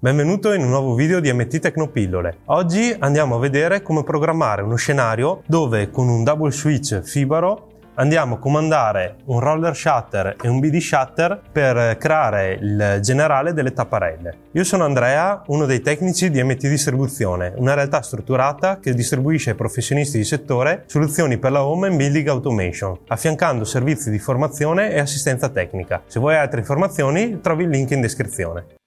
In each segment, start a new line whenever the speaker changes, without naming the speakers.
Benvenuto in un nuovo video di MT Tecnopillole. Oggi andiamo a vedere come programmare uno scenario dove con un double switch Fibaro andiamo a comandare un roller shutter e un BD shutter per creare il generale delle tapparelle. Io sono Andrea, uno dei tecnici di MT Distribuzione, una realtà strutturata che distribuisce ai professionisti di settore soluzioni per la home and building automation, affiancando servizi di formazione e assistenza tecnica. Se vuoi altre informazioni trovi il link in descrizione.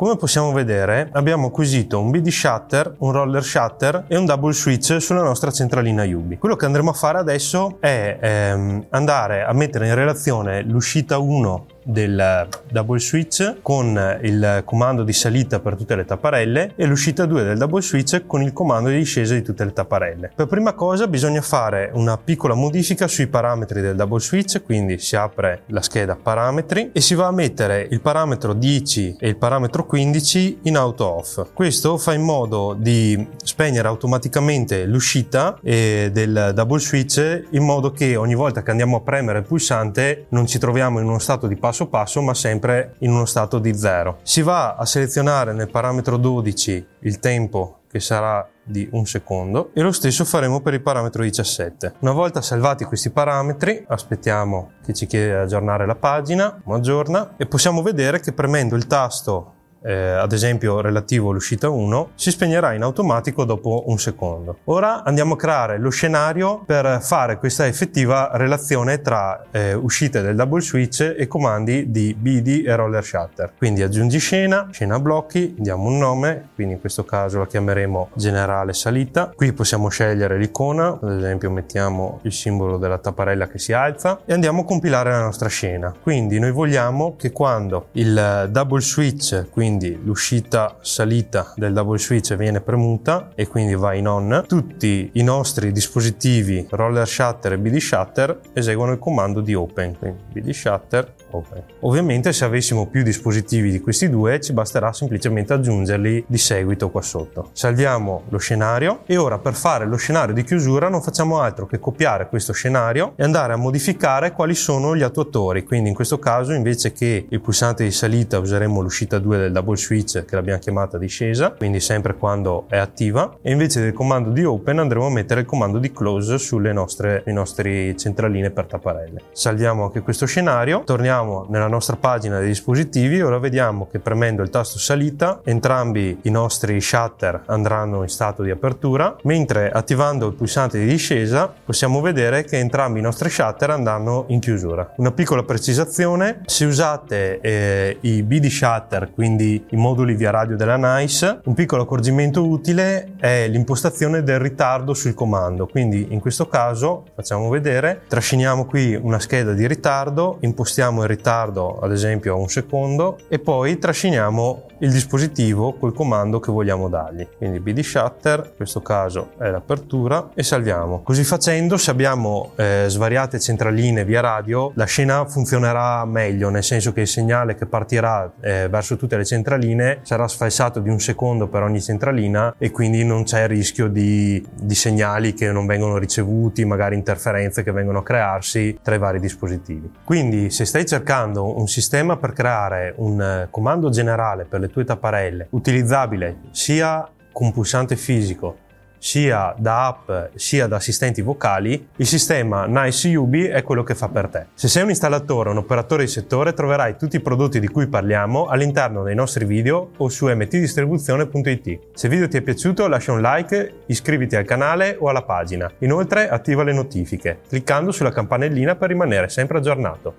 Come possiamo vedere abbiamo acquisito un BD shutter, un roller shutter e un double switch sulla nostra centralina Yubi. Quello che andremo a fare adesso è ehm, andare a mettere in relazione l'uscita 1 del double switch con il comando di salita per tutte le tapparelle e l'uscita 2 del double switch con il comando di discesa di tutte le tapparelle. Per prima cosa bisogna fare una piccola modifica sui parametri del double switch, quindi si apre la scheda parametri e si va a mettere il parametro 10 e il parametro 15 in auto off. Questo fa in modo di spegnere automaticamente l'uscita del double switch in modo che ogni volta che andiamo a premere il pulsante non ci troviamo in uno stato di passo passo ma sempre in uno stato di zero. Si va a selezionare nel parametro 12 il tempo che sarà di un secondo e lo stesso faremo per il parametro 17. Una volta salvati questi parametri aspettiamo che ci chiede di aggiornare la pagina, aggiorna e possiamo vedere che premendo il tasto eh, ad esempio relativo all'uscita 1, si spegnerà in automatico dopo un secondo. Ora andiamo a creare lo scenario per fare questa effettiva relazione tra eh, uscite del double switch e comandi di BD e roller shutter. Quindi aggiungi scena, scena blocchi, diamo un nome, quindi in questo caso la chiameremo generale salita. Qui possiamo scegliere l'icona, ad esempio mettiamo il simbolo della tapparella che si alza e andiamo a compilare la nostra scena. Quindi noi vogliamo che quando il double switch, quindi quindi l'uscita salita del double switch viene premuta e quindi va in on, tutti i nostri dispositivi roller shutter e BD shutter eseguono il comando di open, quindi BD shutter open. Ovviamente se avessimo più dispositivi di questi due ci basterà semplicemente aggiungerli di seguito qua sotto. Salviamo lo scenario e ora per fare lo scenario di chiusura non facciamo altro che copiare questo scenario e andare a modificare quali sono gli attuatori, quindi in questo caso invece che il pulsante di salita useremo l'uscita 2 del double switch che l'abbiamo chiamata discesa, quindi sempre quando è attiva, e invece del comando di open andremo a mettere il comando di close sulle nostre, nostre centraline per tapparelle. Salviamo anche questo scenario, torniamo nella nostra pagina dei dispositivi ora vediamo che premendo il tasto salita entrambi i nostri shutter andranno in stato di apertura, mentre attivando il pulsante di discesa possiamo vedere che entrambi i nostri shutter andranno in chiusura. Una piccola precisazione, se usate eh, i BD shutter, quindi i moduli via radio della NICE. Un piccolo accorgimento utile è l'impostazione del ritardo sul comando, quindi in questo caso facciamo vedere, trasciniamo qui una scheda di ritardo, impostiamo il ritardo ad esempio a un secondo e poi trasciniamo il dispositivo col comando che vogliamo dargli. Quindi BD Shutter, in questo caso è l'apertura e salviamo. Così facendo se abbiamo eh, svariate centraline via radio la scena funzionerà meglio, nel senso che il segnale che partirà eh, verso tutte le centraline sarà sfalsato di un secondo per ogni centralina e quindi non c'è il rischio di, di segnali che non vengono ricevuti, magari interferenze che vengono a crearsi tra i vari dispositivi. Quindi se stai cercando un sistema per creare un eh, comando generale per le tue tapparelle utilizzabile sia con pulsante fisico sia da app sia da assistenti vocali, il sistema Nice UB è quello che fa per te. Se sei un installatore o un operatore di settore troverai tutti i prodotti di cui parliamo all'interno dei nostri video o su mtdistribuzione.it. Se il video ti è piaciuto lascia un like, iscriviti al canale o alla pagina. Inoltre attiva le notifiche cliccando sulla campanellina per rimanere sempre aggiornato.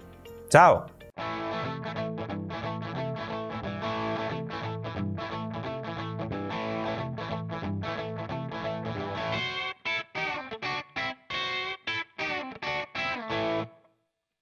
Ciao!